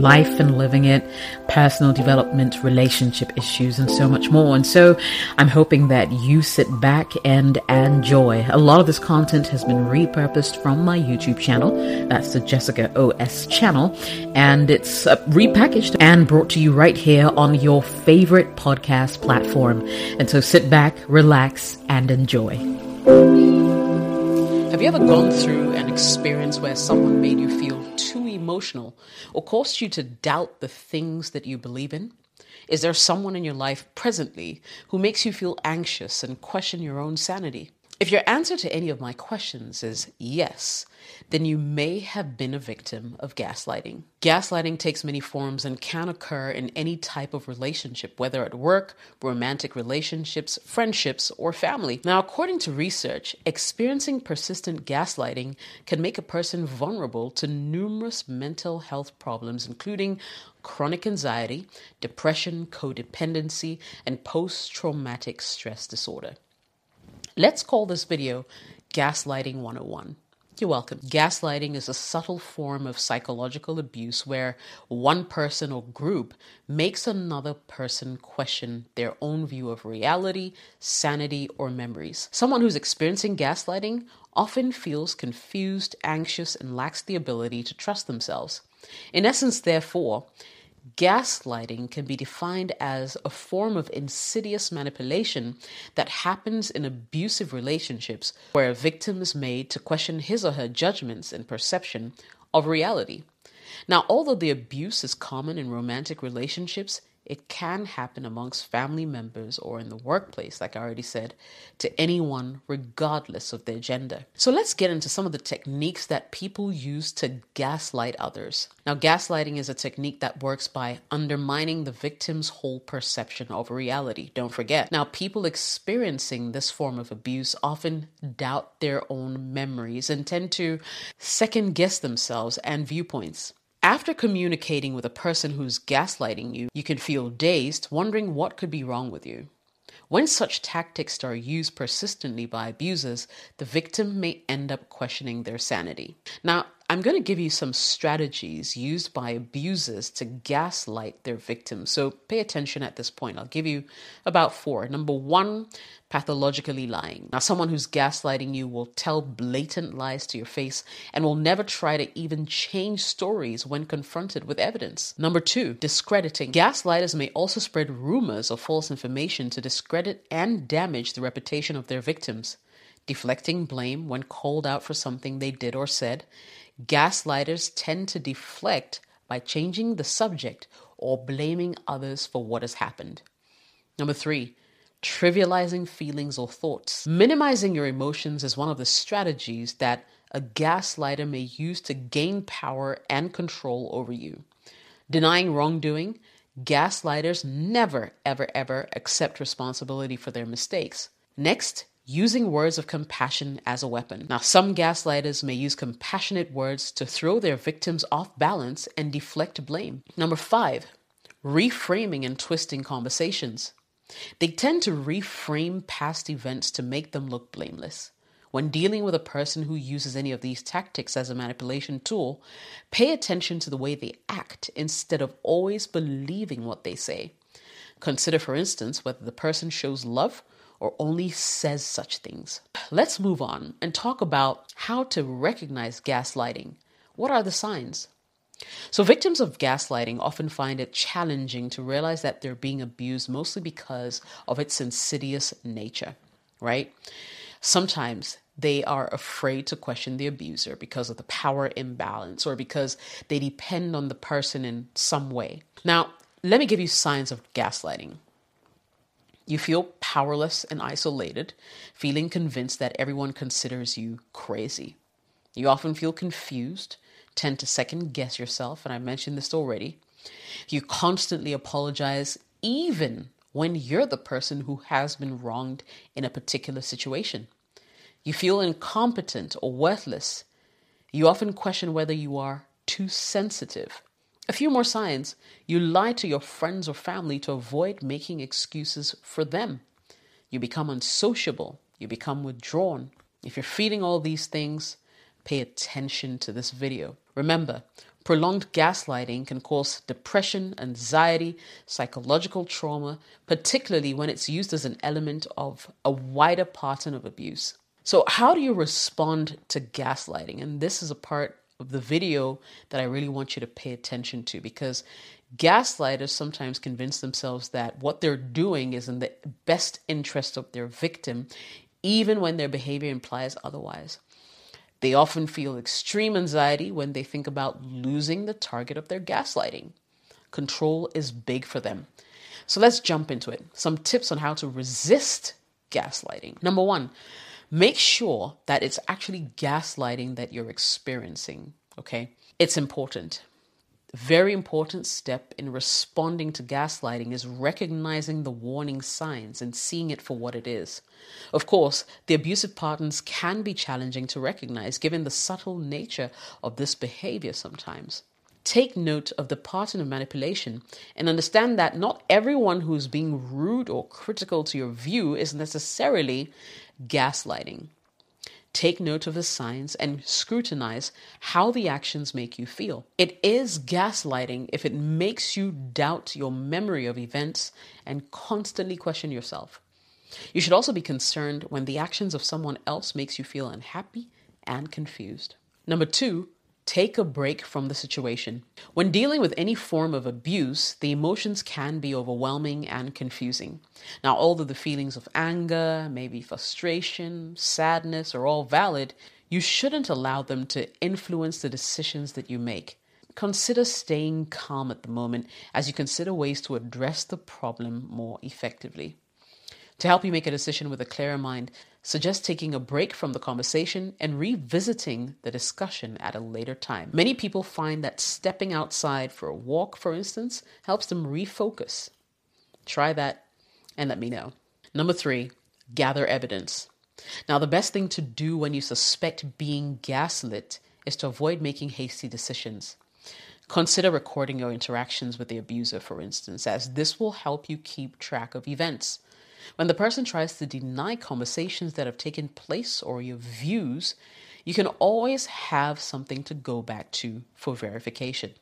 life and living it, personal development, relationship issues, and so much more. And so I'm hoping that you sit back and enjoy. A lot of this content has been repurposed from my YouTube channel. That's the Jessica OS channel. And it's uh, repackaged and brought to you right here on your favorite podcast platform. And so sit back, relax, and enjoy. Have you ever gone through an experience where someone made you feel too emotional or caused you to doubt the things that you believe in? Is there someone in your life presently who makes you feel anxious and question your own sanity? If your answer to any of my questions is yes, then you may have been a victim of gaslighting. Gaslighting takes many forms and can occur in any type of relationship, whether at work, romantic relationships, friendships, or family. Now, according to research, experiencing persistent gaslighting can make a person vulnerable to numerous mental health problems, including chronic anxiety, depression, codependency, and post traumatic stress disorder. Let's call this video Gaslighting 101. You're welcome. Gaslighting is a subtle form of psychological abuse where one person or group makes another person question their own view of reality, sanity, or memories. Someone who's experiencing gaslighting often feels confused, anxious, and lacks the ability to trust themselves. In essence, therefore, Gaslighting can be defined as a form of insidious manipulation that happens in abusive relationships where a victim is made to question his or her judgments and perception of reality. Now, although the abuse is common in romantic relationships, it can happen amongst family members or in the workplace, like I already said, to anyone, regardless of their gender. So let's get into some of the techniques that people use to gaslight others. Now, gaslighting is a technique that works by undermining the victim's whole perception of reality. Don't forget. Now, people experiencing this form of abuse often doubt their own memories and tend to second guess themselves and viewpoints. After communicating with a person who's gaslighting you, you can feel dazed, wondering what could be wrong with you. When such tactics are used persistently by abusers, the victim may end up questioning their sanity. Now, I'm going to give you some strategies used by abusers to gaslight their victims. So pay attention at this point. I'll give you about four. Number one, pathologically lying. Now, someone who's gaslighting you will tell blatant lies to your face and will never try to even change stories when confronted with evidence. Number two, discrediting. Gaslighters may also spread rumors or false information to discredit and damage the reputation of their victims deflecting blame when called out for something they did or said, Gaslighters tend to deflect by changing the subject or blaming others for what has happened. Number three, trivializing feelings or thoughts. Minimizing your emotions is one of the strategies that a gaslighter may use to gain power and control over you. Denying wrongdoing, gaslighters never, ever, ever accept responsibility for their mistakes. Next, using words of compassion as a weapon. Now, some gaslighters may use compassionate words to throw their victims off balance and deflect blame. Number five, reframing and twisting conversations. They tend to reframe past events to make them look blameless. When dealing with a person who uses any of these tactics as a manipulation tool, pay attention to the way they act instead of always believing what they say. Consider, for instance, whether the person shows love or only says such things. Let's move on and talk about how to recognize gaslighting. What are the signs? So, victims of gaslighting often find it challenging to realize that they're being abused mostly because of its insidious nature, right? Sometimes they are afraid to question the abuser because of the power imbalance or because they depend on the person in some way. Now, let me give you signs of gaslighting. You feel powerless and isolated, feeling convinced that everyone considers you crazy. You often feel confused, tend to second guess yourself, and I mentioned this already. You constantly apologize, even when you're the person who has been wronged in a particular situation. You feel incompetent or worthless. You often question whether you are too sensitive a few more signs. You lie to your friends or family to avoid making excuses for them. You become unsociable. you become withdrawn. If you're feeling all these things, pay attention to this video. Remember, prolonged gaslighting can cause depression, anxiety, psychological trauma, particularly when it's used as an element of a wider pattern of abuse. So, how do you respond to gaslighting? And this is a part the video that I really want you to pay attention to because gaslighters sometimes convince themselves that what they're doing is in the best interest of their victim, even when their behavior implies otherwise. They often feel extreme anxiety when they think about losing the target of their gaslighting. Control is big for them. So let's jump into it. Some tips on how to resist gaslighting. Number one, make sure that it's actually gaslighting that you're experiencing. Okay. It's important. Very important step in responding to gaslighting is recognizing the warning signs and seeing it for what it is. Of course, the abusive patterns can be challenging to recognize given the subtle nature of this behavior sometimes. Take note of the pattern of manipulation and understand that not everyone who's being rude or critical to your view is necessarily gaslighting. Take note of the signs and scrutinize how the actions make you feel. It is gaslighting if it makes you doubt your memory of events and constantly question yourself. You should also be concerned when the actions of someone else makes you feel unhappy and confused. Number 2, Take a break from the situation. When dealing with any form of abuse, the emotions can be overwhelming and confusing. Now, although the feelings of anger, maybe frustration, sadness are all valid, you shouldn't allow them to influence the decisions that you make. Consider staying calm at the moment as you consider ways to address the problem more effectively. To help you make a decision with a clearer mind, suggest taking a break from the conversation and revisiting the discussion at a later time. Many people find that stepping outside for a walk, for instance, helps them refocus. Try that and let me know. Number three, gather evidence. Now, the best thing to do when you suspect being gaslit is to avoid making hasty decisions. Consider recording your interactions with the abuser, for instance, as this will help you keep track of events. When the person tries to deny conversations that have taken place or your views, you can always have something to go back to for verification.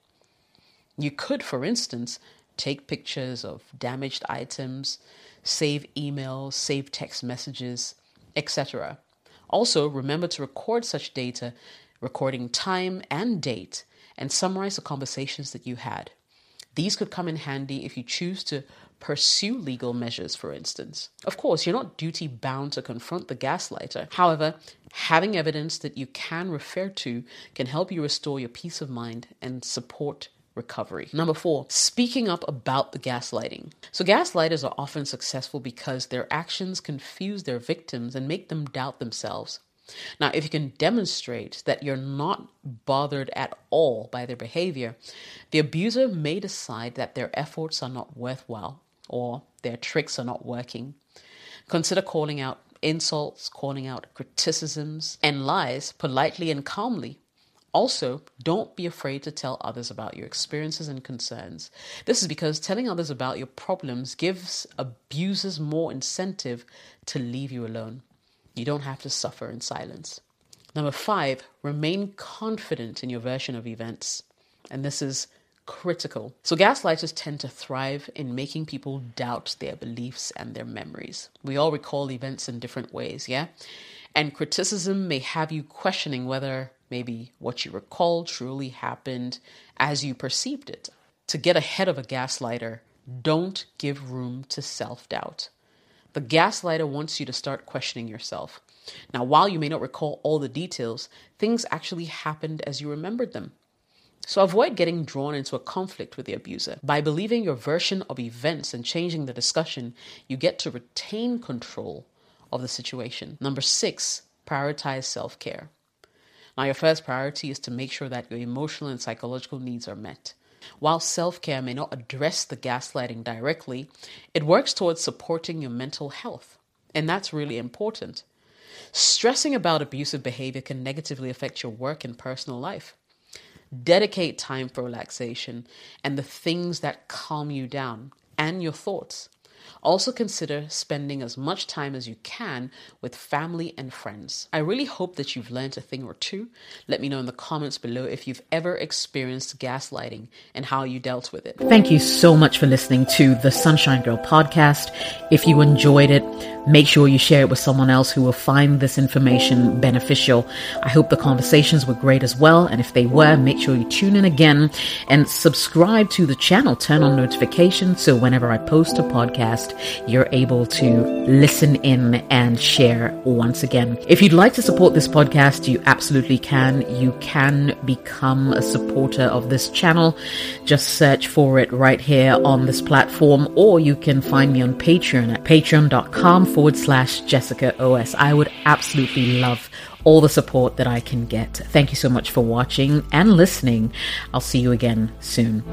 You could, for instance, take pictures of damaged items, save emails, save text messages, etc. Also, remember to record such data, recording time and date, and summarize the conversations that you had. These could come in handy if you choose to pursue legal measures, for instance. Of course, you're not duty bound to confront the gaslighter. However, having evidence that you can refer to can help you restore your peace of mind and support recovery. Number four, speaking up about the gaslighting. So, gaslighters are often successful because their actions confuse their victims and make them doubt themselves. Now, if you can demonstrate that you're not bothered at all by their behavior, the abuser may decide that their efforts are not worthwhile or their tricks are not working. Consider calling out insults, calling out criticisms and lies politely and calmly. Also, don't be afraid to tell others about your experiences and concerns. This is because telling others about your problems gives abusers more incentive to leave you alone. You don't have to suffer in silence. Number five, remain confident in your version of events. And this is critical. So, gaslighters tend to thrive in making people doubt their beliefs and their memories. We all recall events in different ways, yeah? And criticism may have you questioning whether maybe what you recall truly happened as you perceived it. To get ahead of a gaslighter, don't give room to self doubt. The gaslighter wants you to start questioning yourself. Now, while you may not recall all the details, things actually happened as you remembered them. So avoid getting drawn into a conflict with the abuser. By believing your version of events and changing the discussion, you get to retain control of the situation. Number six, prioritize self care. Now, your first priority is to make sure that your emotional and psychological needs are met. While self care may not address the gaslighting directly, it works towards supporting your mental health. And that's really important. Stressing about abusive behavior can negatively affect your work and personal life. Dedicate time for relaxation and the things that calm you down and your thoughts. Also consider spending as much time as you can with family and friends. I really hope that you've learned a thing or two. Let me know in the comments below if you've ever experienced gaslighting and how you dealt with it. Thank you so much for listening to the Sunshine Girl podcast. If you enjoyed it, make sure you share it with someone else who will find this information beneficial. I hope the conversations were great as well. And if they were, make sure you tune in again and subscribe to the channel. Turn on notifications so whenever I post a podcast, you're able to listen in and share once again. If you'd like to support this podcast, you absolutely can. You can become a supporter of this channel. Just search for it right here on this platform, or you can find me on Patreon at patreon.com forward slash Jessica OS. I would absolutely love all the support that I can get. Thank you so much for watching and listening. I'll see you again soon.